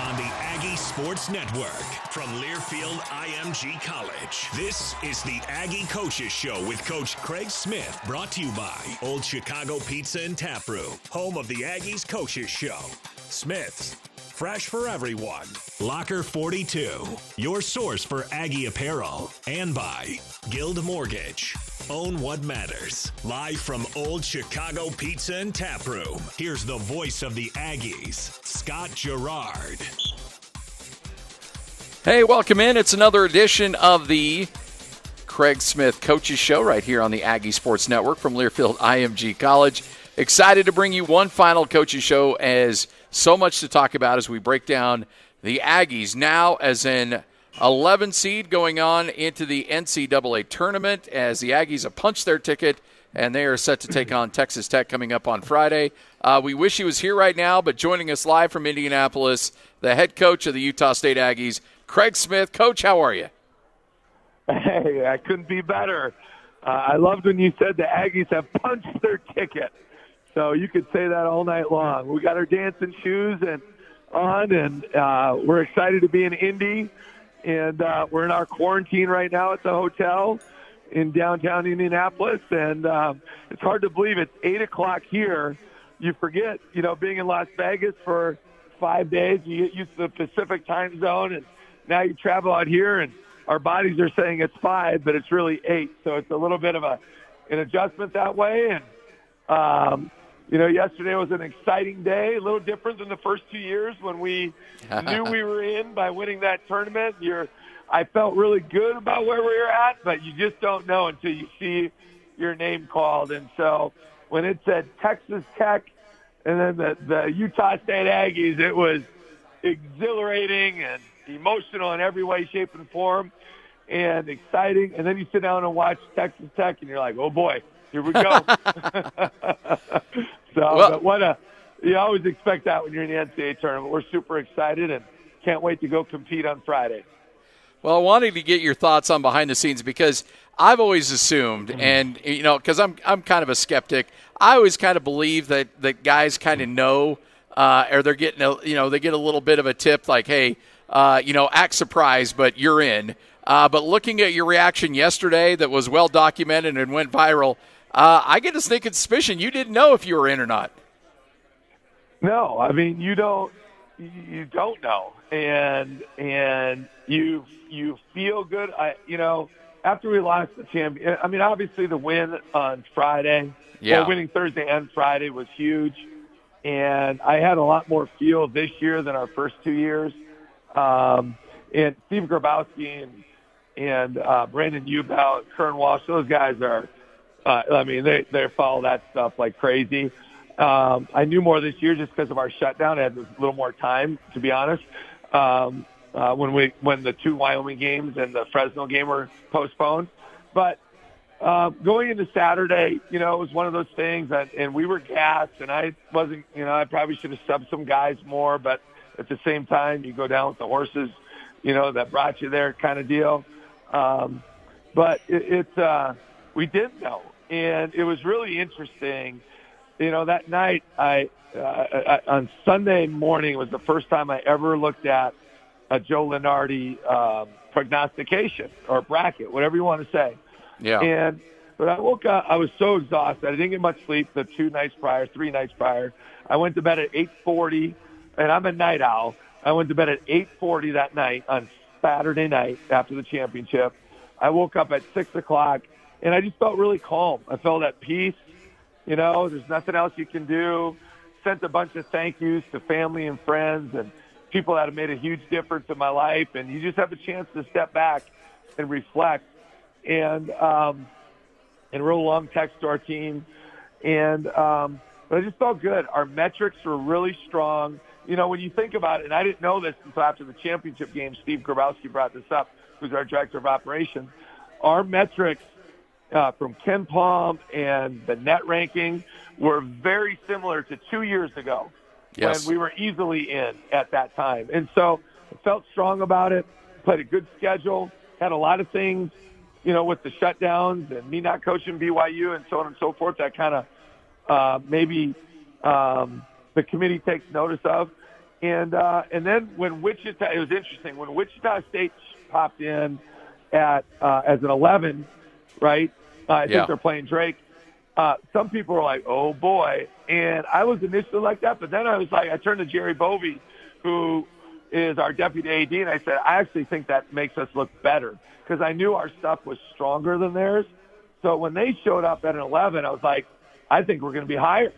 On the Aggie Sports Network from Learfield IMG College. This is the Aggie Coaches Show with Coach Craig Smith, brought to you by Old Chicago Pizza and Tap Room, home of the Aggies Coaches Show. Smith's, fresh for everyone. Locker 42, your source for Aggie apparel. And by Guild Mortgage. Own what matters. Live from Old Chicago Pizza and Tap Room. Here's the voice of the Aggies, Scott Garrard. Hey, welcome in. It's another edition of the Craig Smith Coaches Show right here on the Aggie Sports Network from Learfield IMG College. Excited to bring you one final coaches show as so much to talk about as we break down the Aggies now as an 11 seed going on into the NCAA tournament as the Aggies have punched their ticket and they are set to take on Texas Tech coming up on Friday. Uh, we wish he was here right now, but joining us live from Indianapolis, the head coach of the Utah State Aggies, Craig Smith. Coach, how are you? Hey, I couldn't be better. Uh, I loved when you said the Aggies have punched their ticket. So you could say that all night long. We got our dancing shoes and on, and uh, we're excited to be in Indy. And uh, we're in our quarantine right now at the hotel in downtown Indianapolis, and um, it's hard to believe it's eight o'clock here. You forget, you know, being in Las Vegas for five days, you get used to the Pacific time zone, and now you travel out here, and our bodies are saying it's five, but it's really eight. So it's a little bit of a an adjustment that way, and um, you know, yesterday was an exciting day, a little different than the first two years when we knew we were in by winning that tournament. You're, I felt really good about where we were at, but you just don't know until you see your name called. And so when it said Texas Tech and then the, the Utah State Aggies, it was exhilarating and emotional in every way, shape, and form and exciting. And then you sit down and watch Texas Tech and you're like, oh boy, here we go. so, well, but what a you always expect that when you're in the NCAA tournament. We're super excited and can't wait to go compete on Friday. Well, I wanted to get your thoughts on behind the scenes because I've always assumed, mm-hmm. and you know, because I'm I'm kind of a skeptic. I always kind of believe that that guys kind of know, uh, or they're getting a you know they get a little bit of a tip like, hey, uh, you know, act surprised, but you're in. Uh, but looking at your reaction yesterday, that was well documented and went viral. Uh, I get a sneaking suspicion you didn't know if you were in or not. No, I mean you don't. You don't know, and and you you feel good. I you know after we lost the champion. I mean obviously the win on Friday, yeah, or winning Thursday and Friday was huge, and I had a lot more feel this year than our first two years. Um, and Steve Grabowski and and uh, Brandon Ubel, Kern Walsh, those guys are uh, I mean, they they follow that stuff like crazy. Um, I knew more this year just because of our shutdown. I had a little more time, to be honest. Um, uh, when we when the two Wyoming games and the Fresno game were postponed, but uh, going into Saturday, you know, it was one of those things, that, and we were gassed, and I wasn't, you know, I probably should have subbed some guys more, but at the same time, you go down with the horses, you know, that brought you there, kind of deal. Um, but it, it's uh, we did know, and it was really interesting. You know, that night, I, uh, I on Sunday morning was the first time I ever looked at a Joe Lunardi um, prognostication or bracket, whatever you want to say. Yeah. And but I woke up. I was so exhausted. I didn't get much sleep the two nights prior, three nights prior. I went to bed at 8:40, and I'm a night owl. I went to bed at 8:40 that night on Saturday night after the championship. I woke up at six o'clock and I just felt really calm. I felt at peace. You know, there's nothing else you can do. Sent a bunch of thank yous to family and friends and people that have made a huge difference in my life. And you just have a chance to step back and reflect. And um, and wrote a long text to our team. And um, but I just felt good. Our metrics were really strong. You know, when you think about it, and I didn't know this until after the championship game. Steve Grabowski brought this up, who's our director of operations. Our metrics uh, from KenPom and the net ranking were very similar to two years ago yes. when we were easily in at that time. And so I felt strong about it, played a good schedule, had a lot of things, you know, with the shutdowns and me not coaching BYU and so on and so forth that kind of uh, maybe um, the committee takes notice of. And uh, and then when Wichita, it was interesting when Wichita State popped in at uh, as an 11, right? Uh, I think they're playing Drake. Uh, some people are like, "Oh boy," and I was initially like that, but then I was like, I turned to Jerry Bovee, who is our deputy AD, and I said, I actually think that makes us look better because I knew our stuff was stronger than theirs. So when they showed up at an 11, I was like, I think we're going to be higher.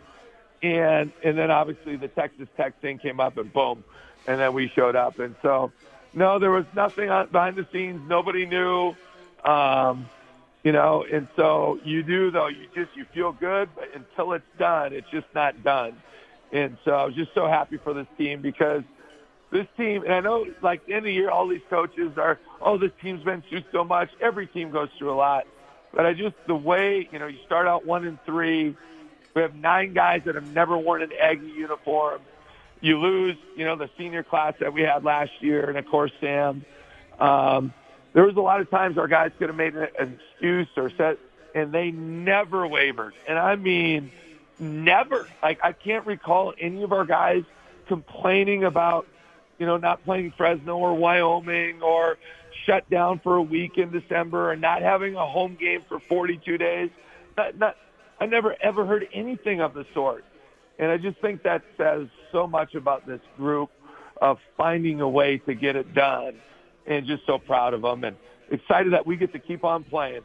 And and then obviously the Texas Tech thing came up, and boom, and then we showed up. And so, no, there was nothing on, behind the scenes. Nobody knew. Um, you know, and so you do though. You just you feel good, but until it's done, it's just not done. And so I was just so happy for this team because this team, and I know like of the year, all these coaches are, oh, this team's been through so much. Every team goes through a lot, but I just the way you know you start out one and three. We have nine guys that have never worn an Aggie uniform. You lose, you know, the senior class that we had last year, and of course Sam. Um, there was a lot of times our guys could have made an, excuse or said, and they never wavered. And I mean, never. Like I can't recall any of our guys complaining about, you know, not playing Fresno or Wyoming or shut down for a week in December or not having a home game for 42 days. Not, not, I never ever heard anything of the sort. And I just think that says so much about this group of finding a way to get it done and just so proud of them and excited that we get to keep on playing.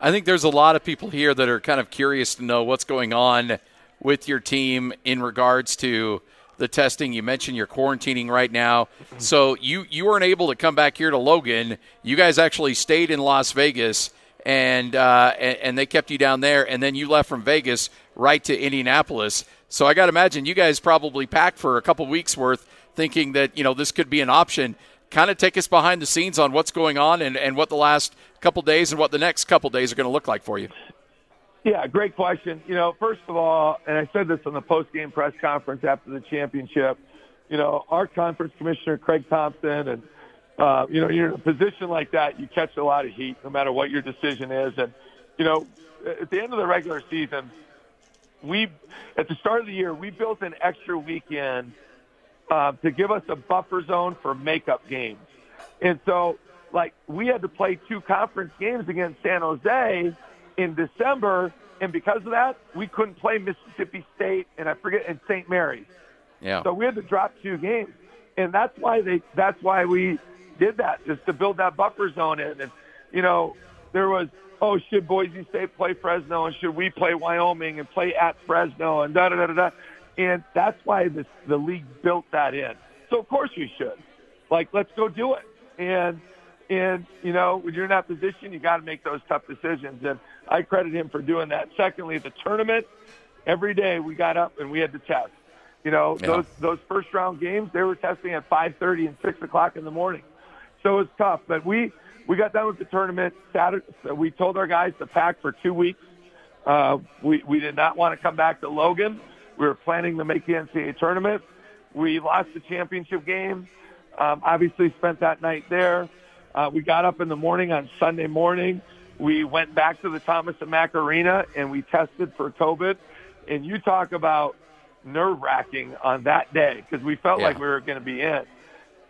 I think there's a lot of people here that are kind of curious to know what's going on with your team in regards to the testing. You mentioned you're quarantining right now, so you you weren't able to come back here to Logan. You guys actually stayed in Las Vegas, and uh, and, and they kept you down there, and then you left from Vegas right to Indianapolis. So I got to imagine you guys probably packed for a couple weeks worth, thinking that you know this could be an option. Kind of take us behind the scenes on what's going on and, and what the last couple days and what the next couple days are going to look like for you. Yeah, great question. You know, first of all, and I said this on the post-game press conference after the championship, you know, our conference commissioner, Craig Thompson, and, uh, you know, you're in a position like that, you catch a lot of heat no matter what your decision is. And, you know, at the end of the regular season, we, at the start of the year, we built an extra weekend uh, to give us a buffer zone for makeup games. And so, like, we had to play two conference games against San Jose in December, and because of that, we couldn't play Mississippi State and I forget and St. Mary's. Yeah. So we had to drop two games, and that's why they that's why we did that just to build that buffer zone in. And you know, there was oh should Boise State play Fresno and should we play Wyoming and play at Fresno and da da da da da, and that's why this the league built that in. So of course we should, like let's go do it. And and you know when you're in that position, you got to make those tough decisions. And I credit him for doing that. Secondly, the tournament, every day we got up and we had to test. You know, Yeah. those those first round games, they were testing at 5:30 and 6 o'clock in the morning, so it's tough. But we we got done with the tournament Saturday. So we told our guys to pack for two weeks. Uh, we we did not want to come back to Logan. We were planning to make the NCAA tournament. We lost the championship game. Um, obviously, spent that night there. Uh, we got up in the morning on Sunday morning. We went back to the Thomas and Mack Arena and we tested for COVID. And you talk about nerve wracking on that day because we felt Yeah. like we were going to be in.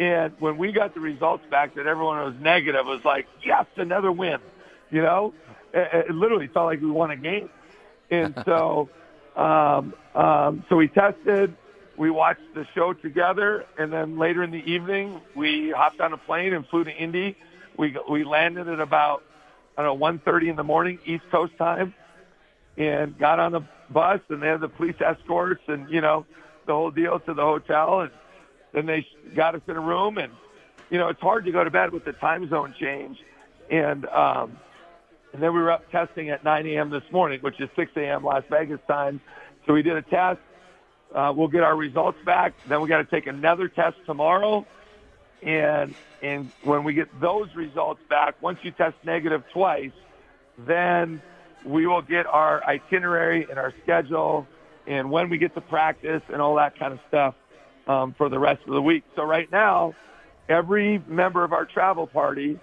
And when we got the results back that everyone was negative, it was like, yes, another win. You know, it, it literally felt like we won a game. And so, um, um, so we tested, we watched the show together, and then later in the evening, we hopped on a plane and flew to Indy. We we landed at about I don't know 1:30 in the morning East Coast time, and got on the bus, and they had the police escorts, and you know the whole deal to the hotel, and then they got us in a room, and you know it's hard to go to bed with the time zone change, and um, and then we were up testing at 9 a.m. this morning, which is 6 a.m. Las Vegas time. So we did a test. Uh, we'll get our results back. Then we got to take another test tomorrow. And and when we get those results back, once you test negative twice, then we will get our itinerary and our schedule and when we get to practice and all that kind of stuff um, for the rest of the week. So right now, every member of our travel party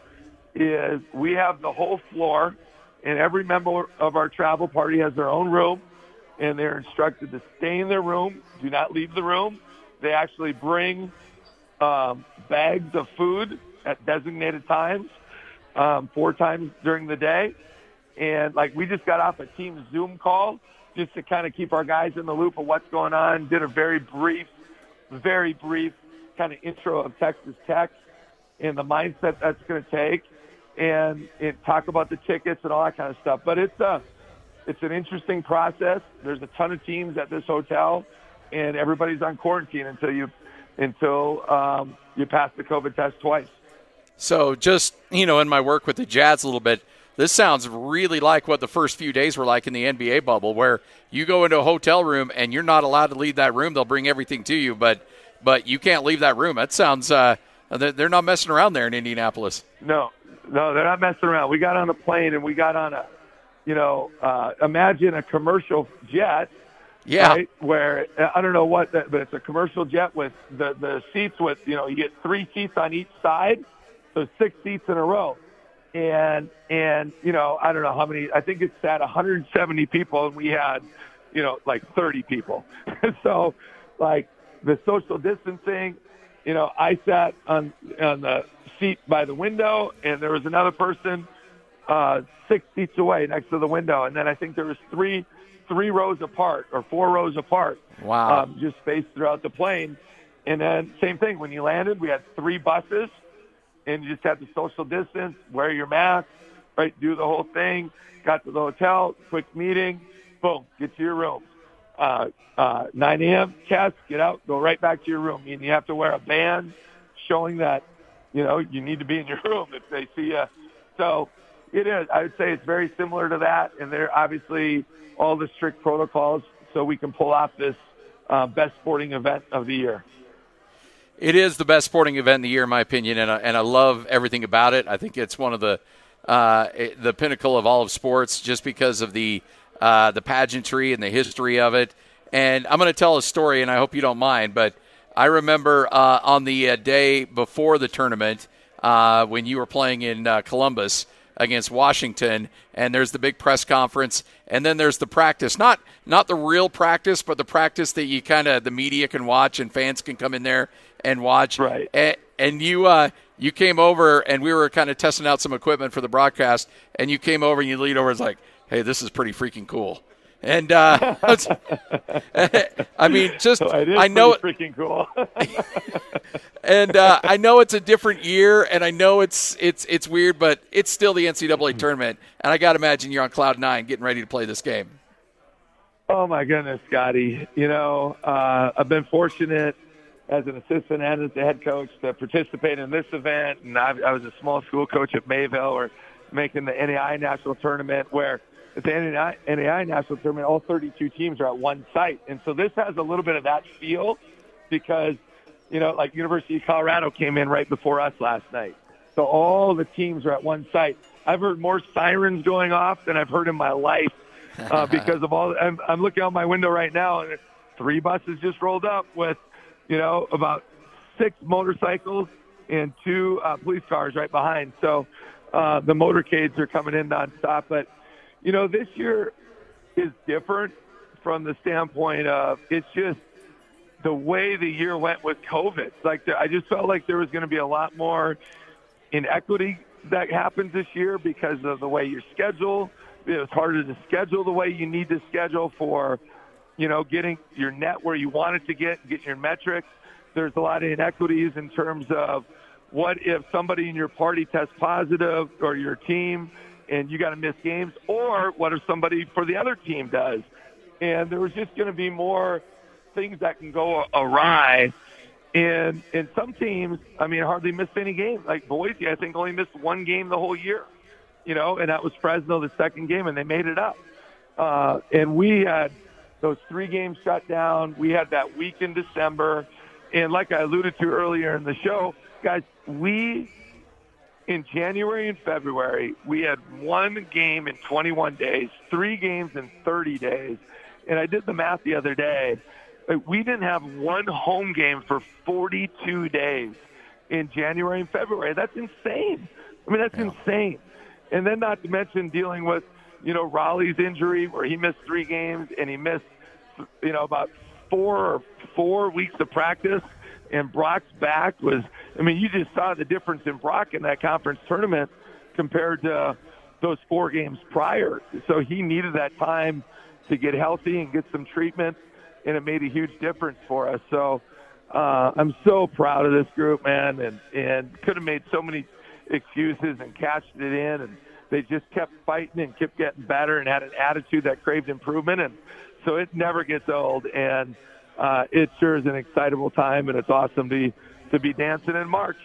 is we have the whole floor, and every member of our travel party has their own room, and they're instructed to stay in their room, do not leave the room. They actually bring um, bags of food at designated times, um, four times during the day. And like we just got off a team Zoom call just to kind of keep our guys in the loop of what's going on. Did a very brief, very brief kind of intro of Texas Tech and the mindset that's going to take, and, and talk about the tickets and all that kind of stuff. But it's a it's an interesting process. There's a ton of teams at this hotel, and everybody's on quarantine until you until um, you pass the COVID test twice. So just you know, in my work with the Jazz a little bit, this sounds really like what the first few days were like in the NBA bubble, where you go into a hotel room and you're not allowed to leave that room. They'll bring everything to you, but but you can't leave that room. That sounds uh, they're not messing around there in Indianapolis. No, no, they're not messing around. We got on a plane and we got on a, you know, uh, imagine a commercial jet. Yeah. Right, where I don't know what, that, but it's a commercial jet with the the seats with you know you get three seats on each side, so six seats in a row, and and you know I don't know how many. I think it sat 170 people, and we had, you know, like 30 people. so, like the social distancing, you know, I sat on on the seat by the window, and there was another person uh, six seats away next to the window, and then I think there was three three rows apart or four rows apart. Wow! Um, just spaced throughout the plane, and then same thing when you landed, we had three buses, and you just had to social distance, wear your mask, right, do the whole thing. Got to the hotel, quick meeting, boom, get to your room. Uh, uh, 9 a.m. test, get out, go right back to your room. And you have to wear a band showing that, you know, you need to be in your room if they see you. So it is. I would say it's very similar to that, and they're obviously all the strict protocols so we can pull off this uh, best sporting event of the year. It is the best sporting event in the year, in my opinion, and I, and I love everything about it. I think it's one of the uh, the pinnacle of all of sports, just because of the uh, the pageantry and the history of it. And I'm going to tell a story, and I hope you don't mind, but I remember uh, on the uh, day before the tournament uh, when you were playing in uh, Columbus against Washington, and there's the big press conference, and then there's the practice. Not not the real practice, but the practice that you kind of the media can watch and fans can come in there and watch. Right. And, and you uh, you came over, and we were kind of testing out some equipment for the broadcast, and you came over and you leaned over and was like, "Hey, this is pretty freaking cool." And uh, I mean, just I know it freaking cool. and uh, I know it's a different year, and I know it's it's it's weird, but it's still the NCAA tournament, and I got to imagine you're on cloud nine, getting ready to play this game. Oh my goodness, Scotty! You know, uh, I've been fortunate as an assistant and as a head coach to participate in this event, and I, I was a small school coach at Mayville, or making the NAI national tournament where at the NAI, NAI national tournament, all 32 teams are at one site. And so this has a little bit of that feel because, you know, like University of Colorado came in right before us last night. So all the teams are at one site. I've heard more sirens going off than I've heard in my life uh, because of all. I'm, I'm looking out my window right now, and three buses just rolled up with, you know, about six motorcycles and two uh, police cars right behind. So uh, the motorcades are coming in nonstop. But you know, this year is different from the standpoint of it's just the way the year went with COVID. Like I just felt like there was going to be a lot more inequity that happens this year because of the way your schedule. It was harder to schedule the way you need to schedule for, you know, getting your net where you want it to get, get your metrics. There's a lot of inequities in terms of what if somebody in your party tests positive or your team and you got to miss games, or what if somebody for the other team does? And there was just going to be more things that can go awry. And and some teams, I mean, hardly missed any games. Like Boise, I think only missed one game the whole year. You know, and that was Fresno the second game, and they made it up. Uh, and we had those three games shut down. We had that week in December, and like I alluded to earlier in the show, guys, we in January and February, we had one game in 21 days, three games in 30 days. And I did the math the other day. We didn't have one home game for 42 days in January and February. That's insane. I mean, that's yeah. insane. And then not to mention dealing with, you know, Raleigh's injury where he missed three games and he missed, you know, about four or four weeks of practice. And Brock's back was, I mean, you just saw the difference in Brock in that conference tournament compared to those four games prior. So he needed that time to get healthy and get some treatment, and it made a huge difference for us. So uh, I'm so proud of this group, man, and and could have made so many excuses and cashed it in, and they just kept fighting and kept getting better and had an attitude that craved improvement, and so it never gets old, and uh, it sure is an excitable time, and it's awesome to to be dancing in March.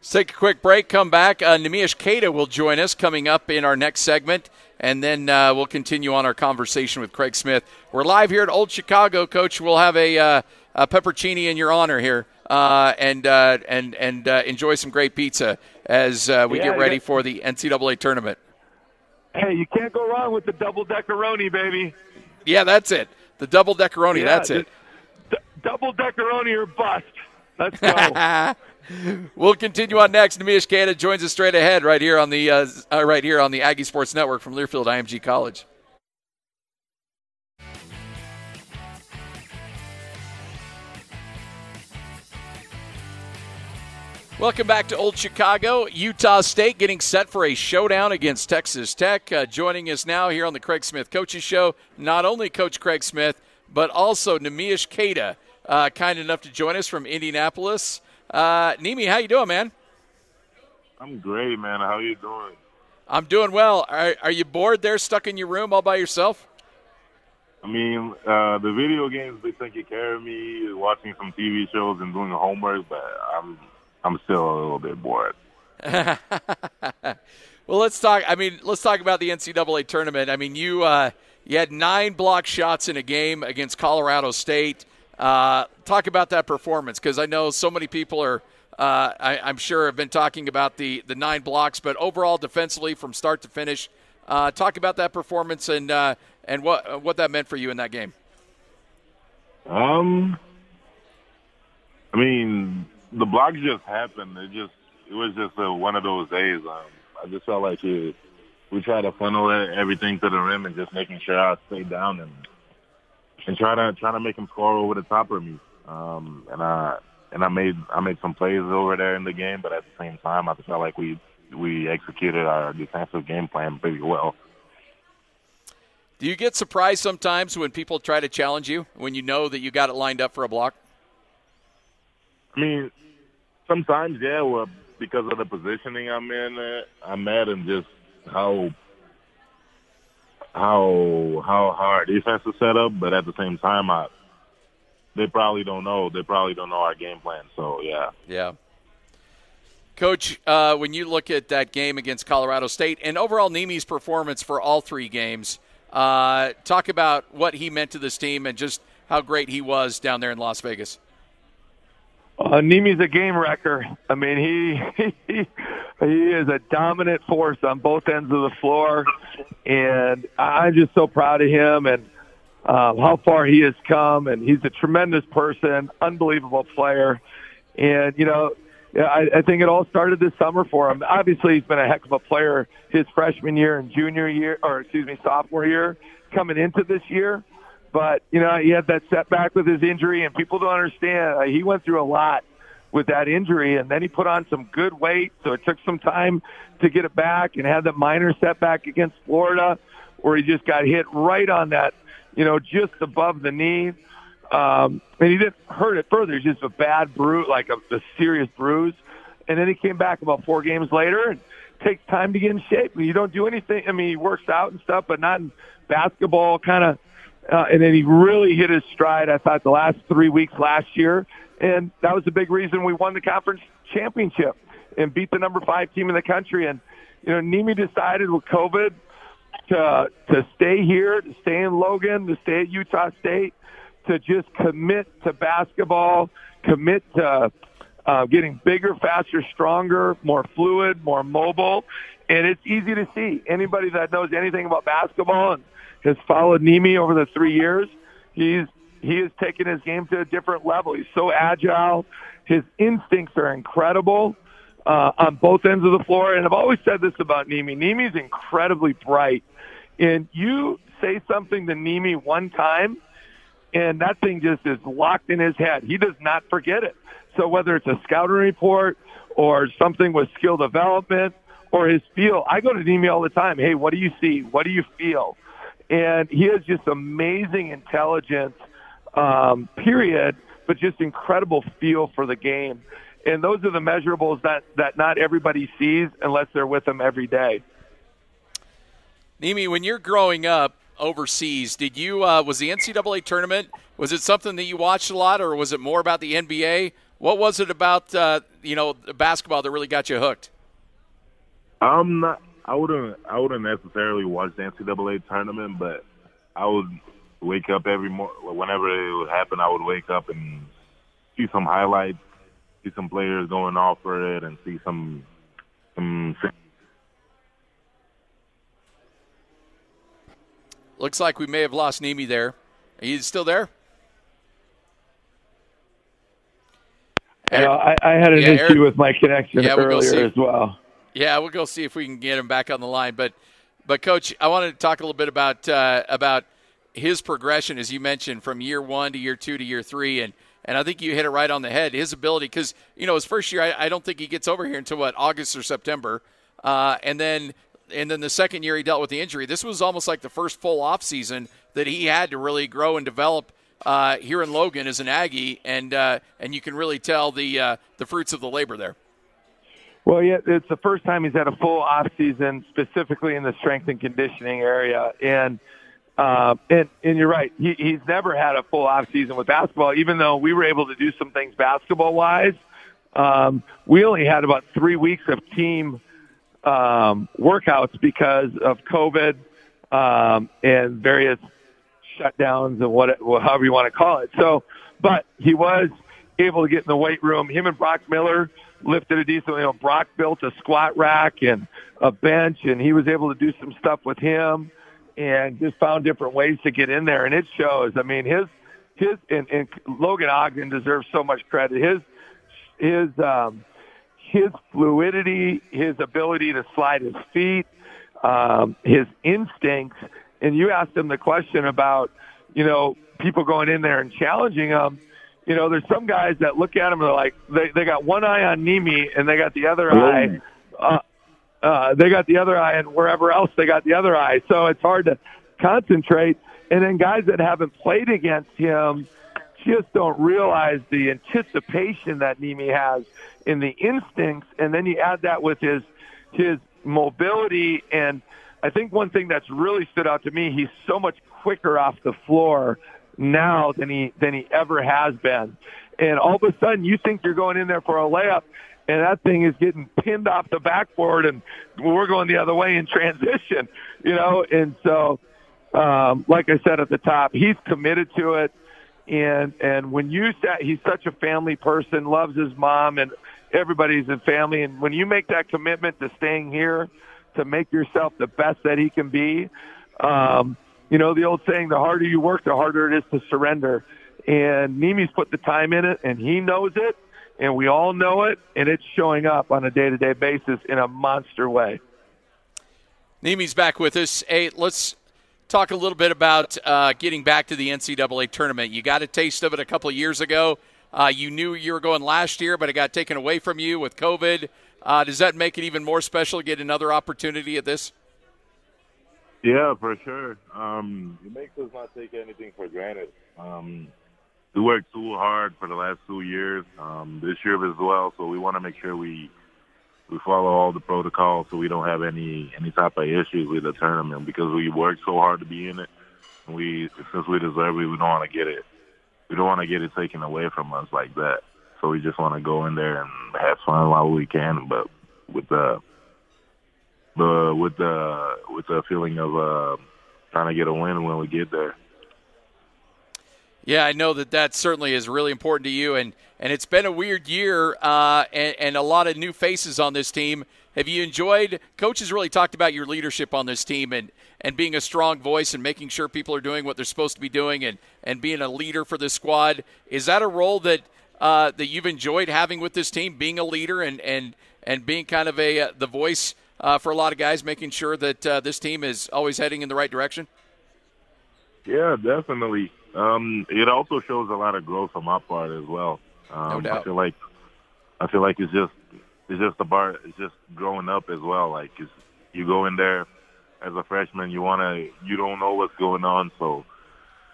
Let's take a quick break. Come back. Uh, Queta will join us coming up in our next segment, and then uh, we'll continue on our conversation with Craig Smith. We're live here at Old Chicago, Coach. We'll have a, uh, a peppercini in your honor here, uh, and uh, and and uh, enjoy some great pizza as uh, we Yeah, get ready yeah. for the NCAA tournament. Hey, you can't go wrong with the double deckeroni, baby. Yeah, that's it. The double deckeroni. Yeah, that's it. Double deckeroni or bust. Let's go. We'll continue on next. Neemias Queta joins us straight ahead right here on the uh, uh, right here on the Aggie Sports Network from Learfield IMG College. Welcome back to Old Chicago. Utah State getting set for a showdown against Texas Tech. Uh, joining us now here on the Craig Smith Coaches Show, not only Coach Craig Smith, but also Neemias Queta, uh, kind enough to join us from Indianapolis. Uh, Nemi, how you doing, man? I'm great, man. How you doing? I'm doing well. Are, are you bored there, stuck in your room all by yourself? I mean, uh, the video games been taking care of me, watching some TV shows and doing homework, but I'm I'm still a little bit bored. Well, let's talk. I mean, let's talk about the NCAA tournament. I mean, you uh, you had nine block shots in a game against Colorado State. Uh, talk about that performance because I know so many people are. Uh, I, I'm sure have been talking about the the nine blocks, but overall defensively from start to finish, uh, talk about that performance and uh, and what what that meant for you in that game. Um, I mean, the blocks just happened. It just it was just a, one of those days. Um, I just felt like it, we tried to funnel everything to the rim and just making sure I stayed down and and try to try to make him score over the top of me. Um, and I and I made I made some plays over there in the game, but at the same time, I felt like we we executed our defensive game plan pretty well. Do you get surprised sometimes when people try to challenge you when you know that you got it lined up for a block? I mean, sometimes, yeah, well, because of the positioning I'm in, uh, I'm at, and just how how how our defense is set up. But at the same time, I they probably don't know. They probably don't know our game plan. So yeah, Yeah. Coach, uh, when you look at that game against Colorado State and overall Nemi's performance for all three games, uh, talk about what he meant to this team and just how great he was down there in Las Vegas. Uh, Nemi's a game wrecker. I mean, he, he he is a dominant force on both ends of the floor, and I'm just so proud of him and uh, how far he has come. And he's a tremendous person, unbelievable player, and you know. I, I think it all started this summer for him. Obviously, he's been a heck of a player his freshman year and junior year, or excuse me, sophomore year, coming into this year. But you know, he had that setback with his injury, and people don't understand. He went through a lot with that injury, and then he put on some good weight. So it took some time to get it back, and had the minor setback against Florida, where he just got hit right on that, you know, just above the knee. Um, and he didn't hurt it further. It's just a bad bruise, like a, a serious bruise. And then he came back about four games later and takes time to get in shape. You don't do anything. I mean, he works out and stuff, but not in basketball kind of. Uh, and then he really hit his stride, I thought, the last three weeks last year. And that was the big reason we won the conference championship and beat the number five team in the country. And, you know, Nemi decided with COVID to, to stay here, to stay in Logan, to stay at Utah State, to just commit to basketball, commit to uh, getting bigger, faster, stronger, more fluid, more mobile. And it's easy to see. Anybody that knows anything about basketball and has followed Nemi over the three years, he's he has taken his game to a different level. He's so agile. His instincts are incredible. uh, on both ends of the floor. And I've always said this about Nimi. Nimi's incredibly bright. And you say something to Nimi one time, and that thing just is locked in his head. He does not forget it. So whether it's a scouting report or something with skill development or his feel, I go to Nimi all the time. Hey, what do you see? What do you feel? And he has just amazing intelligence, um, period, but just incredible feel for the game. And those are the measurables that, that not everybody sees unless they're with them every day. Nimi, when you're growing up overseas, did you uh, was the NCAA tournament was it something that you watched a lot, or was it more about the NBA? What was it about uh, you know basketball that really got you hooked? I'm not. I wouldn't. I wouldn't necessarily watch the NCAA tournament, but I would wake up every morning. Whenever it would happen, I would wake up and see some highlights, see some players going off for it, and see some some. Looks like we may have lost Nimi there. He's still there? You know, I, I had an Yeah, issue Eric- with my connection Yeah, we'll earlier as well. Yeah, we'll go see if we can get him back on the line. But, but coach, I wanted to talk a little bit about uh, about his progression, as you mentioned, from year one to year two to year three, and and I think you hit it right on the head. His ability, because you know his first year, I, I don't think he gets over here until what August or September, uh, and then and then the second year he dealt with the injury. This was almost like the first full off season that he had to really grow and develop uh, here in Logan as an Aggie, and uh, and you can really tell the uh, the fruits of the labor there. Well, yeah, it's the first time he's had a full off season, specifically in the strength and conditioning area, and uh, and and you're right. He, he's never had a full off season with basketball, even though we were able to do some things basketball wise. Um, we only had about three weeks of team um, workouts because of COVID um, and various shutdowns and what, well, however you want to call it. So, but he was able to get in the weight room. Him and Brock Miller lifted a decent. You know, Brock built a squat rack and a bench, and he was able to do some stuff with him, and just found different ways to get in there. And it shows. I mean, his his and, and Logan Ogden deserves so much credit. His his um, his fluidity, his ability to slide his feet, um, his instincts. And you asked him the question about, you know, people going in there and challenging him. You know, there's some guys that look at him and they're like, they they got one eye on Nimi and they got the other eye. Uh, uh, they got the other eye, and wherever else they got the other eye. So it's hard to concentrate. And then guys that haven't played against him just don't realize the anticipation that Nimi has in the instincts, and then you add that with his his mobility. And I think one thing that's really stood out to me, he's so much quicker off the floor now than he than he ever has been. And all of a sudden, you think you're going in there for a layup, and that thing is getting pinned off the backboard, and we're going the other way in transition, you know. And so, um, like I said at the top, he's committed to it and and when you say he's such a family person, loves his mom and everybody's in family, and when you make that commitment to staying here to make yourself the best that he can be, um, you know the old saying: the harder you work, the harder it is to surrender. And Nimi's put the time in it, and he knows it, and we all know it, and it's showing up on a day-to-day basis in a monster way. Nimi's back with us. Hey, let's talk a little bit about uh, getting back to the NCAA tournament. You got a taste of it a couple of years ago. Uh, you knew you were going last year, but it got taken away from you with COVID. Uh, does that make it even more special to get another opportunity at this? Yeah, for sure. Um, it makes us not take anything for granted. Um, we worked too hard for the last two years, um, this year as well. So we want to make sure we we follow all the protocols so we don't have any any type of issues with the tournament because we worked so hard to be in it. And we since we deserve it, we don't want to get it. We don't want to get it taken away from us like that. So we just want to go in there and have fun while we can, but with the the with the with the feeling of uh, trying to get a win when we get there. Yeah, I know that that certainly is really important to you, and, and it's been a weird year uh, and, and a lot of new faces on this team. Have you enjoyed? Coach has really talked about your leadership on this team and, and being a strong voice and making sure people are doing what they're supposed to be doing and, and being a leader for this squad. Is that a role that uh, that you've enjoyed having with this team, being a leader and, and and being kind of a uh, the voice uh, for a lot of guys, making sure that uh, this team is always heading in the right direction? Yeah, definitely. Um, it also shows a lot of growth on my part as well. Um, no doubt. I feel like I feel like it's just it's just the bar it's just growing up as well. Like it's, you go in there as a freshman, you wanna you don't know what's going on, so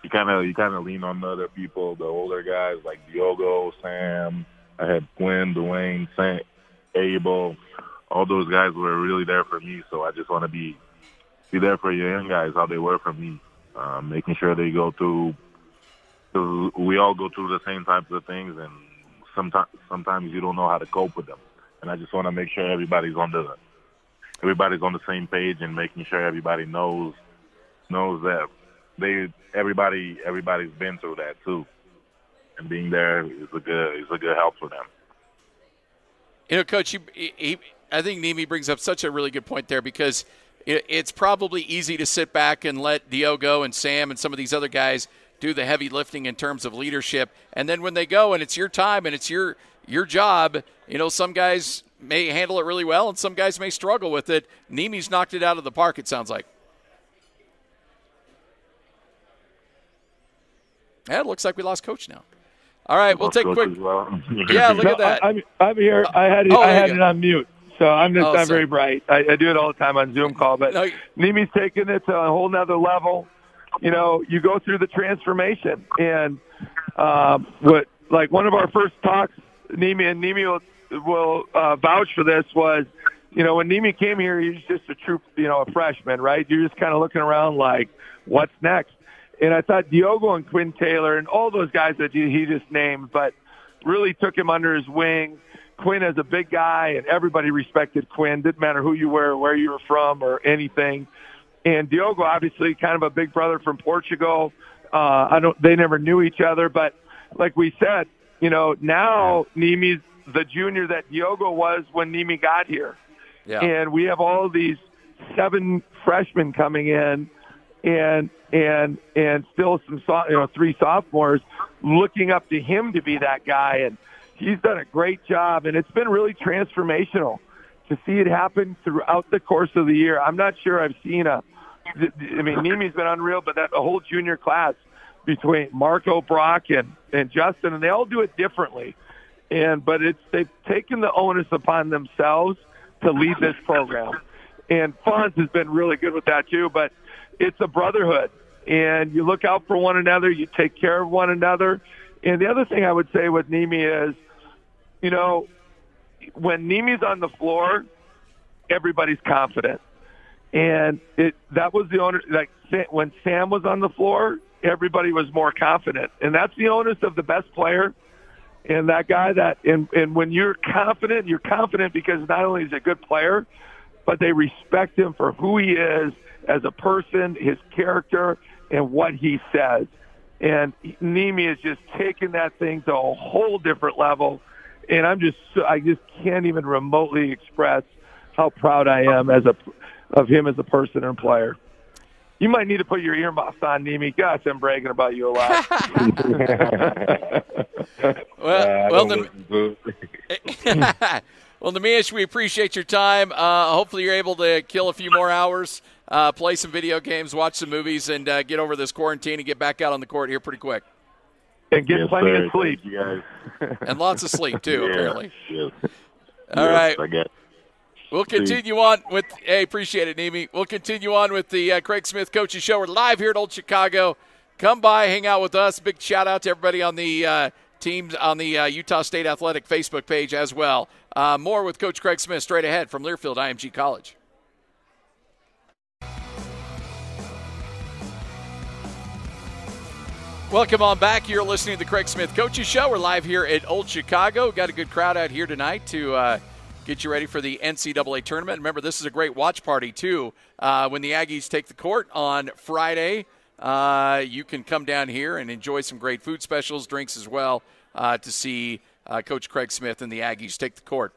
you kind of you kind of lean on the other people, the older guys like Diogo, Sam. I had Quinn, Dwayne, Saint, Abel. All those guys were really there for me, so I just want to be be there for your young guys how they were for me, um, making sure they go through. We all go through the same types of things, and sometimes sometimes you don't know how to cope with them. And I just want to make sure everybody's on the everybody's on the same page and making sure everybody knows knows that they everybody everybody's been through that too, and being there is a good is a good help for them. You know, Coach, he, I think Nimi brings up such a really good point there because it, it's probably easy to sit back and let Diogo and Sam and some of these other guys do the heavy lifting in terms of leadership, and then when they go and it's your time and it's your your job, you know, some guys may handle it really well and some guys may struggle with it. Nimi's knocked it out of the park. It sounds like. Yeah, it looks like we lost coach now. All right, we'll take a quick. Well. Yeah, look No, at that. I, I'm, I'm here. I had it, Oh, I had it on mute, so I'm just Oh, not very bright. I, I do it all the time on Zoom call, but No, Nimi's taking it to a whole nother level. You know, you go through the transformation, and um, what like one of our first talks, Nimi and Nimi will, will uh, vouch for this was, you know, when Nimi came here, he was just a true, you know, a freshman, right? You're just kind of looking around like, what's next? And I thought Diogo and Quinn Taylor and all those guys that he just named, but really took him under his wing. Quinn as a big guy, and everybody respected Quinn. Didn't matter who you were, where you were from, or anything. And Diogo, obviously, kind of a big brother from Portugal. Uh, I don't. They never knew each other, but like we said, you know, now Nimi's the junior that Diogo was when Nimi got here yeah. and we have all these seven freshmen coming in and and and still some so- you know three sophomores looking up to him to be that guy and he's done a great job and it's been really transformational to see it happen throughout the course of the year i'm not sure i've seen a i mean nimi's been unreal but that whole junior class between marco brock and and justin and they all do it differently and but it's they've taken the onus upon themselves to lead this program. And Fonz has been really good with that too, but it's a brotherhood and you look out for one another, you take care of one another. And the other thing I would say with Nimi is, you know, when Nimi's on the floor, everybody's confident. And it that was the owner like when Sam was on the floor, everybody was more confident. And that's the onus of the best player and that guy that and and when you're confident, you're confident because not only is he a good player, but they respect him for who he is as a person, his character, and what he says. And Nimi is just taking that thing to a whole different level. And I'm just I just can't even remotely express how proud I am as a of him as a person and player. You might need to put your earmuffs on, Nimi. Gosh, I'm bragging about you a lot. well, I well, the, listen well, Namish, we appreciate your time. Uh, hopefully, you're able to kill a few more hours, uh, play some video games, watch some movies, and uh, get over this quarantine and get back out on the court here pretty quick. And get Yes, plenty sir. of sleep. You guys. And lots of sleep, too, Yeah, apparently. Yes. All Yes, right. I get. We'll continue on with. Hey, appreciate it, Nimi. We'll continue on with the uh, Craig Smith Coaches Show. We're live here at Old Chicago. Come by, hang out with us. Big shout out to everybody on the uh, teams on the uh, Utah State Athletic Facebook page as well. Uh, more with Coach Craig Smith straight ahead from Learfield IMG College. Welcome on back. You're listening to the Craig Smith Coaches Show. We're live here at Old Chicago. Got a good crowd out here tonight to uh, get you ready for the NCAA tournament. Remember, this is a great watch party, too. Uh, when the Aggies take the court on Friday, uh, you can come down here and enjoy some great food specials, drinks as well, uh, to see uh, Coach Craig Smith and the Aggies take the court.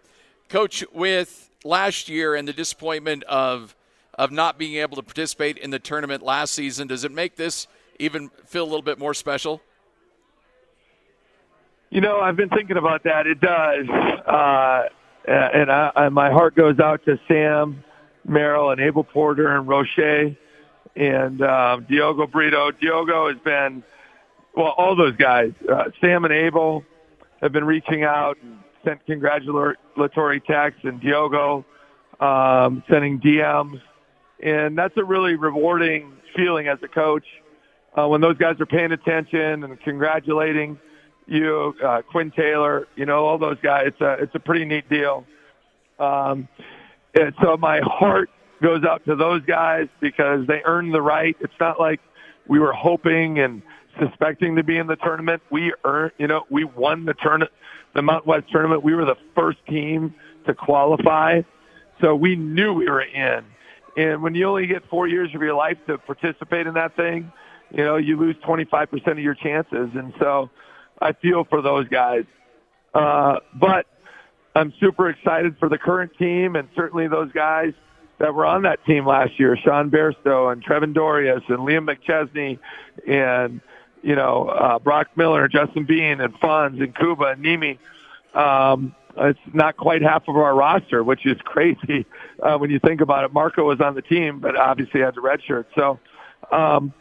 Coach, with last year and the disappointment of of not being able to participate in the tournament last season, does it make this even feel a little bit more special? You know, I've been thinking about that. It does. Uh, and, I, and my heart goes out to Sam, Merrill, and Abel Porter and Roche and um, Diogo Brito. Diogo has been, well, all those guys, uh, Sam and Abel have been reaching out and sent congratulatory texts, and Diogo um, sending DMs. And that's a really rewarding feeling as a coach uh, when those guys are paying attention and congratulating you, uh, Quinn Taylor, you know, all those guys. It's a, it's a pretty neat deal. Um, and so my heart goes out to those guys because they earned the right. It's not like we were hoping and suspecting to be in the tournament. We earned, you know, we won the tournament, the Mount West tournament. We were the first team to qualify. So we knew we were in. And when you only get four years of your life to participate in that thing, you know, you lose 25% of your chances. And so I feel for those guys. Uh, but I'm super excited for the current team and certainly those guys that were on that team last year, Sean Bairstow and Trevin Dorius and Liam McChesney and, you know, uh, Brock Miller, Justin Bean and Fonz and Kuba and Nimi. Um, it's not quite half of our roster, which is crazy uh, when you think about it. Marco was on the team, but obviously had the red shirt. So, um,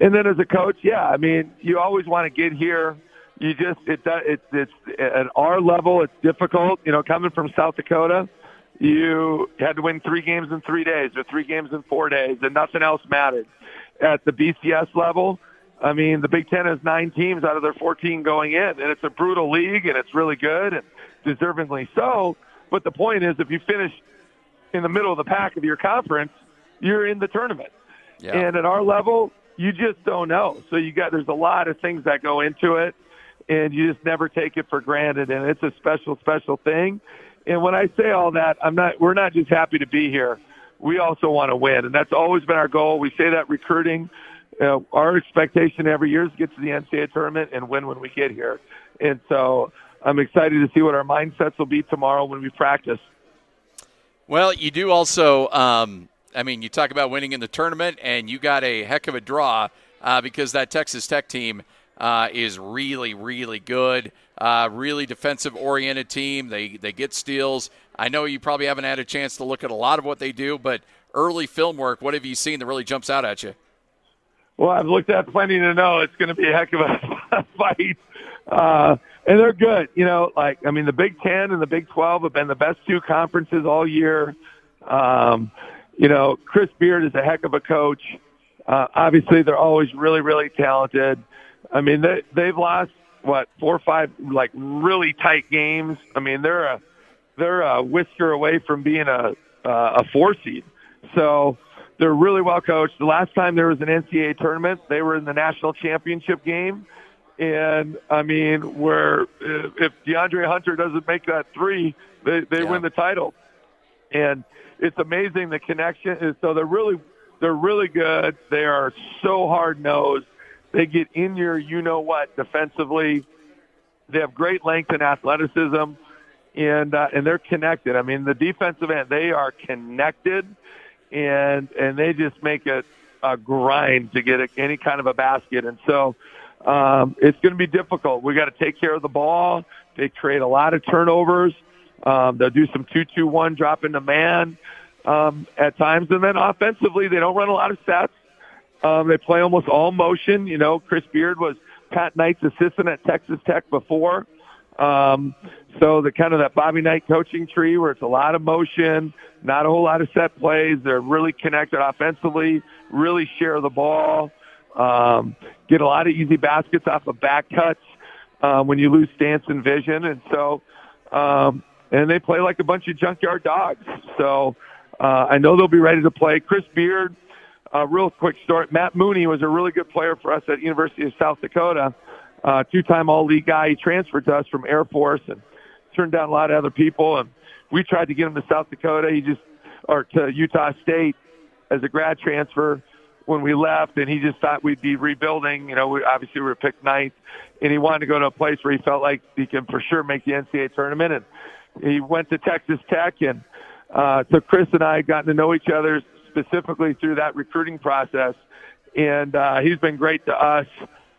and then as a coach, yeah, I mean, you always want to get here. You just it it it's at our level, it's difficult. You know, coming from South Dakota, you had to win three games in three days or three games in four days, and nothing else mattered. At the BCS level, I mean, the Big Ten has nine teams out of their 14 going in, and it's a brutal league, and it's really good, and deservingly so. But the point is, if you finish in the middle of the pack of your conference, you're in the tournament. Yeah. And at our level, you just don't know. So you got there's a lot of things that go into it, and you just never take it for granted. And it's a special, special thing. And when I say all that, I'm not. We're not just happy to be here. We also want to win, and that's always been our goal. We say that recruiting. Uh, our expectation every year is to get to the NCAA tournament and win when we get here. And so I'm excited to see what our mindsets will be tomorrow when we practice. Well, you do also. Um, I mean, you talk about winning in the tournament, and you got a heck of a draw uh, because that Texas Tech team uh, is really, really good. Uh, really defensive oriented team. They they get steals. I know you probably haven't had a chance to look at a lot of what they do, but early film work. What have you seen that really jumps out at you? Well, I've looked at plenty to know it's going to be a heck of a fight. Uh, and they're good. You know, like I mean, the Big Ten and the Big Twelve have been the best two conferences all year. Um, you know, Chris Beard is a heck of a coach. Uh, obviously, they're always really, really talented. I mean, they they've lost what four or five like really tight games. I mean, they're a they're a whisker away from being a uh, a four seed. So they're really well coached. The last time there was an NCAA tournament, they were in the national championship game. And I mean, where if DeAndre Hunter doesn't make that three, they they yeah. win the title. And it's amazing the connection. So they're really they're really good. They are so hard nosed. They get in your you know what defensively. They have great length and athleticism, and uh, and they're connected. I mean, the defensive end they are connected, and and they just make it a grind to get a, any kind of a basket. And so um, it's going to be difficult. We got to take care of the ball. They create a lot of turnovers. Um, they'll do some two-two-one drop into man um, at times, and then offensively they don't run a lot of sets. Um, they play almost all motion. You know, Chris Beard was Pat Knight's assistant at Texas Tech before. Um, so the kind of that Bobby Knight coaching tree where it's a lot of motion, not a whole lot of set plays. They're really connected offensively, really share the ball, um, get a lot of easy baskets off of back cuts um, when you lose stance and vision. And so, um, and they play like a bunch of junkyard dogs. So uh, I know they'll be ready to play. Chris Beard, uh, real quick story. Matt Mooney was a really good player for us at University of South Dakota, uh, two-time All-League guy. He transferred to us from Air Force and turned down a lot of other people. And we tried to get him to South Dakota. He just, or to Utah State as a grad transfer when we left, and he just thought we'd be rebuilding. You know, we, obviously we were picked ninth, and he wanted to go to a place where he felt like he can for sure make the NCAA tournament. And he went to Texas Tech, and uh, so Chris and I gotten to know each other specifically through that recruiting process, and uh, he's been great to us.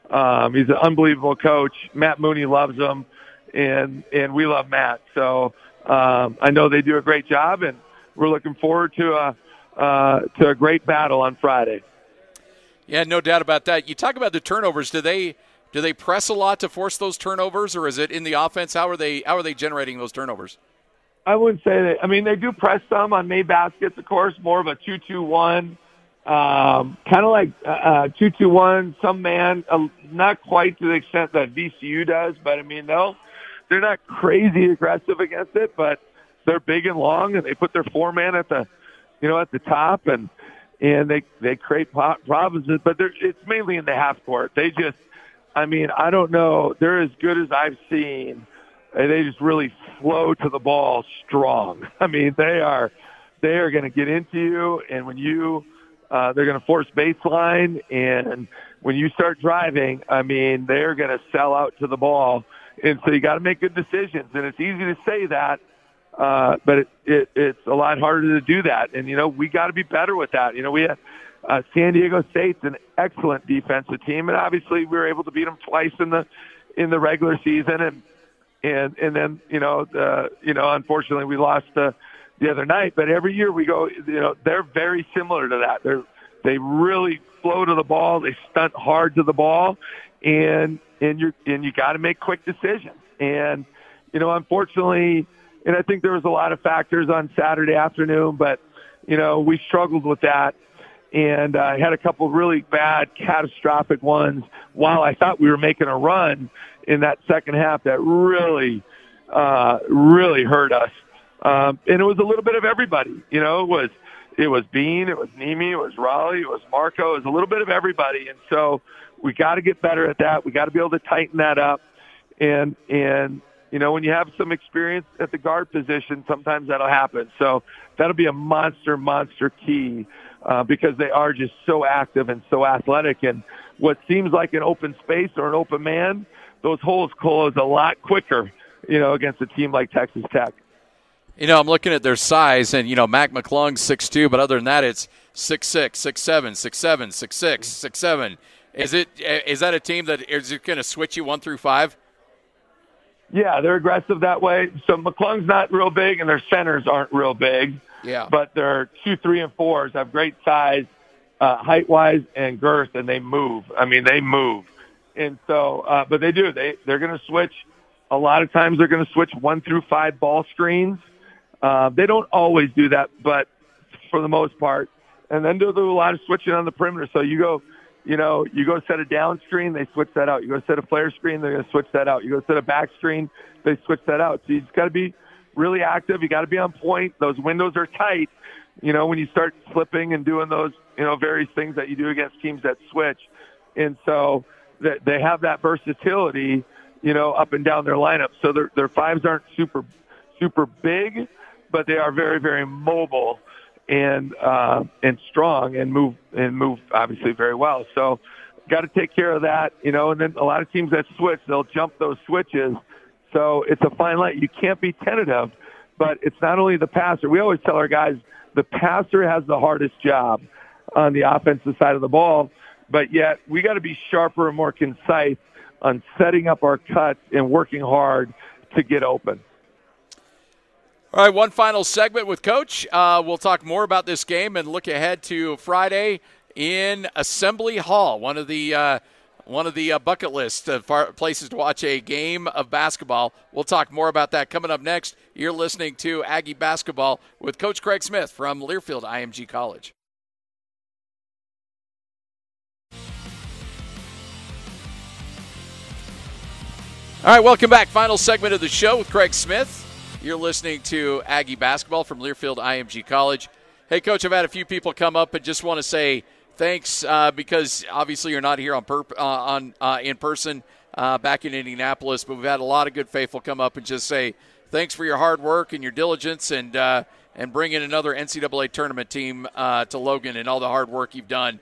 Um, he's an unbelievable coach. Matt Mooney loves him, and and we love Matt. So um, I know they do a great job, and we're looking forward to a uh, to a great battle on Friday. Yeah, no doubt about that. You talk about the turnovers. Do they do they press a lot to force those turnovers, or is it in the offense? How are they how are they generating those turnovers? I wouldn't say that. I mean, they do press some on made baskets, of course, more of a two-two-one, um, kind of like uh, uh, two-two-one, some man, uh, not quite to the extent that VCU does, but I mean, they'll they're not crazy aggressive against it, but they're big and long, and they put their four man at the, you know, at the top, and and they they create problems. But it's mainly in the half court. They just, I mean, I don't know. They're as good as I've seen. And They just really flow to the ball strong. I mean, they are they are going to get into you, and when you uh, they're going to force baseline, and when you start driving, I mean, they're going to sell out to the ball, and so you got to make good decisions. And it's easy to say that, uh, but it, it, it's a lot harder to do that. And, you know, we got to be better with that. You know, we had uh, San Diego State's an excellent defensive team, and obviously we were able to beat them twice in the in the regular season, and and and then you know the you know unfortunately we lost the the other night. But every year we go, you know, they're very similar to that. They're they really flow to the ball, they stunt hard to the ball, and and you and you got to make quick decisions. And you know, unfortunately and I think there was a lot of factors on Saturday afternoon, but you know we struggled with that, and I had a couple really bad, catastrophic ones while I thought we were making a run in that second half that really, uh, really hurt us. Um, and it was a little bit of everybody. You know, it was it was Bean, it was Nimi, it was Rollie, it was Marco, it was a little bit of everybody. And so we got to get better at that. We got to be able to tighten that up. And and you know, when you have some experience at the guard position, sometimes that'll happen. So that'll be a monster, monster key uh, because they are just so active and so athletic. And what seems like an open space or an open man, those holes close a lot quicker, you know, against a team like Texas Tech. You know, I'm looking at their size, and you know, Mac McClung's six two, but other than that, it's six six, six seven, six seven, six six, six seven. Is it is that a team that is it going to switch you one through five? Yeah, they're aggressive that way. So McClung's not real big, and their centers aren't real big. Yeah. But their two, three, and fours have great size, uh, height wise, and girth, and they move. I mean, they move. And so, uh, but they do. They they're going to switch. A lot of times, they're going to switch one through five ball screens. Uh, they don't always do that, but for the most part, and then they do a lot of switching on the perimeter. So you go you know, you go set a down screen, they switch that out. You go set a flare screen, they're going to switch that out. You go set a back screen, they switch that out. So you just got to be really active. You got to be on point. Those windows are tight. You know, when you start slipping and doing those, you know, various things that you do against teams that switch. And so that they have that versatility, you know, up and down their lineup. So their, their fives aren't super, super big, but they are very, very mobile and uh, and strong and move and move obviously very well. So got to take care of that, you know. And then a lot of teams that switch, they'll jump those switches. So it's a fine line. You can't be tentative, but it's not only the passer. We always tell our guys the passer has the hardest job on the offensive side of the ball, but yet we got to be sharper and more concise on setting up our cuts and working hard to get open. All right, one final segment with Coach. Uh, we'll talk more about this game and look ahead to Friday in Assembly Hall, one of the uh, one of the uh, bucket list of places to watch a game of basketball. We'll talk more about that coming up next. You're listening to Aggie Basketball with Coach Craig Smith from Learfield IMG College. All right, welcome back. Final segment of the show with Craig Smith. You're listening to Aggie Basketball from Learfield IMG College. Hey, Coach, I've had a few people come up and just want to say thanks uh, because obviously you're not here on perp, uh, on uh, in person uh, back in Indianapolis, but we've had a lot of good faithful come up and just say thanks for your hard work and your diligence and uh, and bringing another NCAA tournament team uh, to Logan and all the hard work you've done.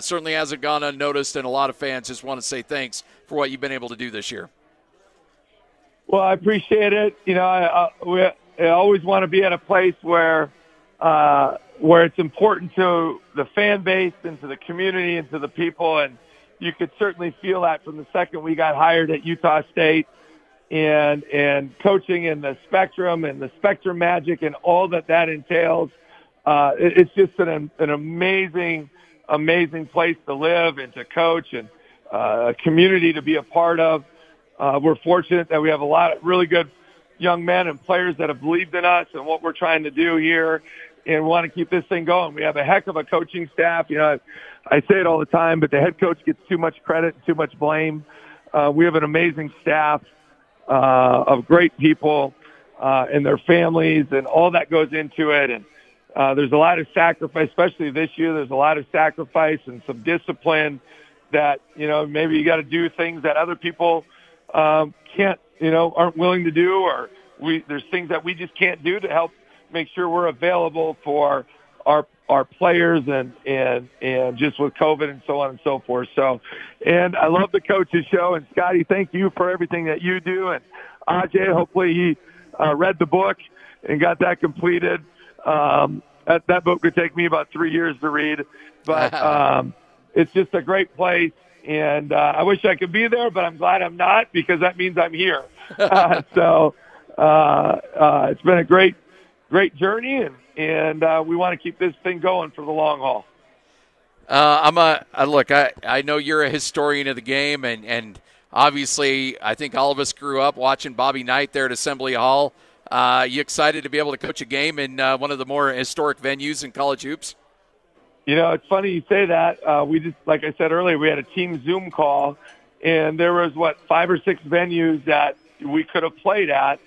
certainly hasn't gone unnoticed, and a lot of fans just want to say thanks for what you've been able to do this year. Well, I appreciate it. You know, I, I, we, I always want to be at a place where uh, where it's important to the fan base and to the community and to the people, and you could certainly feel that from the second we got hired at Utah State. and and coaching in the spectrum and the spectrum magic and all that that entails. Uh, it, it's just an an amazing, amazing place to live and to coach and uh, a community to be a part of. Uh, we're fortunate that we have a lot of really good young men and players that have believed in us and what we're trying to do here and want to keep this thing going. We have a heck of a coaching staff. You know, I, I say it all the time, but the head coach gets too much credit, too much blame. Uh, we have an amazing staff uh, of great people uh, and their families, and all that goes into it. And uh, there's a lot of sacrifice, especially this year. There's a lot of sacrifice and some discipline that you know maybe you got to do things that other people um, can't, you know, aren't willing to do, or we there's things that we just can't do to help make sure we're available for our our players and and and just with COVID and so on and so forth. So, and I love the coaches show. And Scotty, thank you for everything that you do. And Ajay, hopefully he uh, read the book and got that completed. Um, that that book would take me about three years to read, but um, it's just a great place. And uh, I wish I could be there, but I'm glad I'm not because that means I'm here. uh, so uh, uh, it's been a great, great journey, and and uh, we want to keep this thing going for the long haul. Uh, I'm a uh, look. I I know you're a historian of the game, and and obviously I think all of us grew up watching Bobby Knight there at Assembly Hall. Uh, you excited to be able to coach a game in uh, one of the more historic venues in college hoops? You know, it's funny you say that. Uh, we just, like I said earlier, we had a team Zoom call, and there was what five or six venues that we could have played at.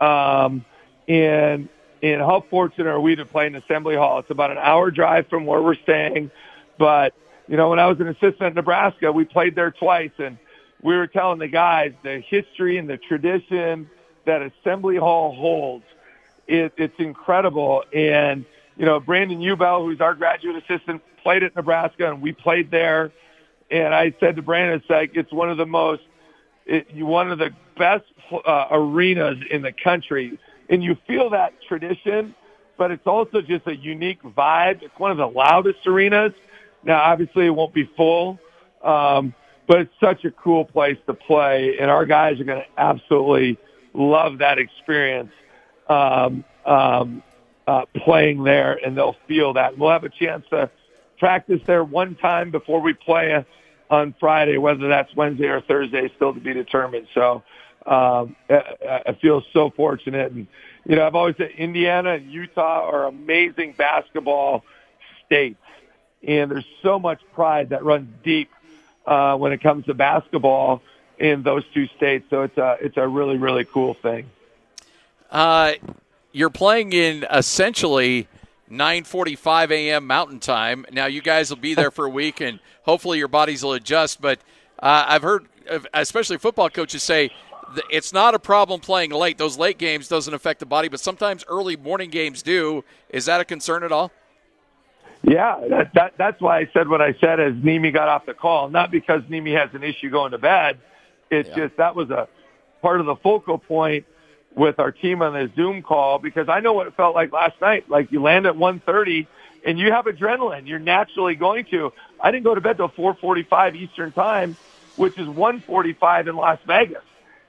Um, and and how fortunate are we to play in Assembly Hall? It's about an hour drive from where we're staying, but you know, when I was an assistant at Nebraska, we played there twice, and we were telling the guys the history and the tradition that Assembly Hall holds. It, it's incredible, and you know, Brandon Ubel, who's our graduate assistant, played at Nebraska, and we played there. And I said to Brandon, it's like it's one of the most, it, one of the best uh, arenas in the country, and you feel that tradition, but it's also just a unique vibe. It's one of the loudest arenas. Now, obviously, it won't be full, um, but it's such a cool place to play, and our guys are going to absolutely love that experience. Um, um, uh, playing there, and they'll feel that. We'll have a chance to practice there one time before we play on Friday, whether that's Wednesday or Thursday, still to be determined. So um, I, I feel so fortunate, and you know I've always said Indiana and Utah are amazing basketball states, and there's so much pride that runs deep uh, when it comes to basketball in those two states. So it's a it's a really really cool thing. Uh, you're playing in essentially 9:45 a.m. Mountain Time. Now you guys will be there for a week, and hopefully your bodies will adjust. But uh, I've heard, especially football coaches, say it's not a problem playing late. Those late games doesn't affect the body, but sometimes early morning games do. Is that a concern at all? Yeah, that, that, that's why I said what I said as Nimi got off the call. Not because Nimi has an issue going to bed. It's yeah. just that was a part of the focal point with our team on the Zoom call because I know what it felt like last night. Like you land at 1:30 and you have adrenaline. You're naturally going to. I didn't go to bed till 4:45 Eastern Time, which is 1:45 in Las Vegas,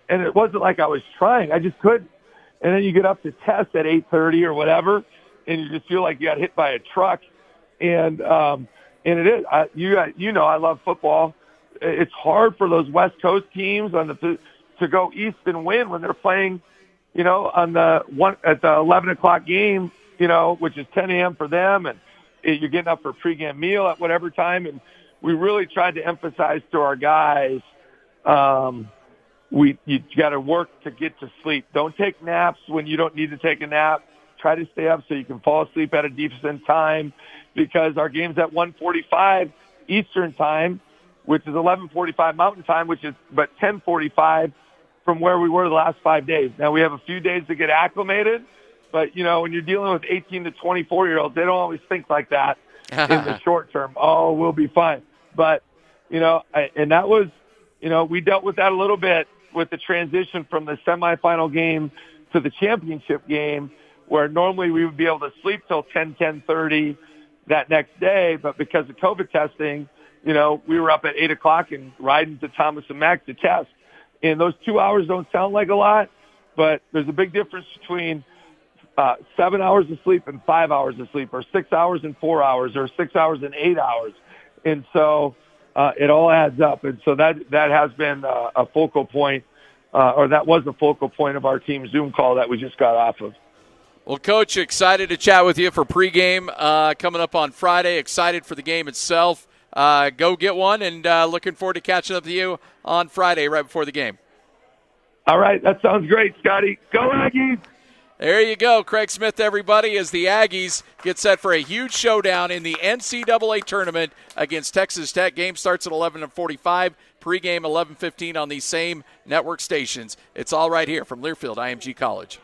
and it wasn't like I was trying. I just couldn't. And then you get up to test at 8:30 or whatever, and you just feel like you got hit by a truck. And um, and it is. I, you you know I love football. It's hard for those West Coast teams on the to go east and win when they're playing you know, on the one at the 11 o'clock game, you know, which is 10 a.m. for them, and you're getting up for a pregame meal at whatever time. And we really tried to emphasize to our guys, um, we you got to work to get to sleep. Don't take naps when you don't need to take a nap. Try to stay up so you can fall asleep at a decent time, because our game's at 1:45 Eastern time, which is 11:45 Mountain time, which is but 10:45 from where we were the last five days. Now we have a few days to get acclimated, but you know when you're dealing with 18 to 24 year olds, they don't always think like that in the short term. Oh, we'll be fine. But you know, I, and that was, you know, we dealt with that a little bit with the transition from the semifinal game to the championship game, where normally we would be able to sleep till 10, 10:30 that next day, but because of COVID testing, you know, we were up at eight o'clock and riding to Thomas and Mack to test And those two hours don't sound like a lot, but there's a big difference between uh, seven hours of sleep and five hours of sleep, or six hours and four hours, or six hours and eight hours. And so uh, it all adds up. And so that that has been uh, a focal point, uh, or that was the focal point of our team Zoom call that we just got off of. Well, Coach, excited to chat with you for pregame uh, coming up on Friday. Excited for the game itself. Uh, go get one, and uh, looking forward to catching up with you on Friday right before the game. All right, that sounds great, Scotty. Go Aggies! There you go, Craig Smith, everybody, as the Aggies get set for a huge showdown in the NCAA tournament against Texas Tech. Game starts at 11:45. Pregame 11:15 on these same network stations. It's all right here from Learfield IMG College.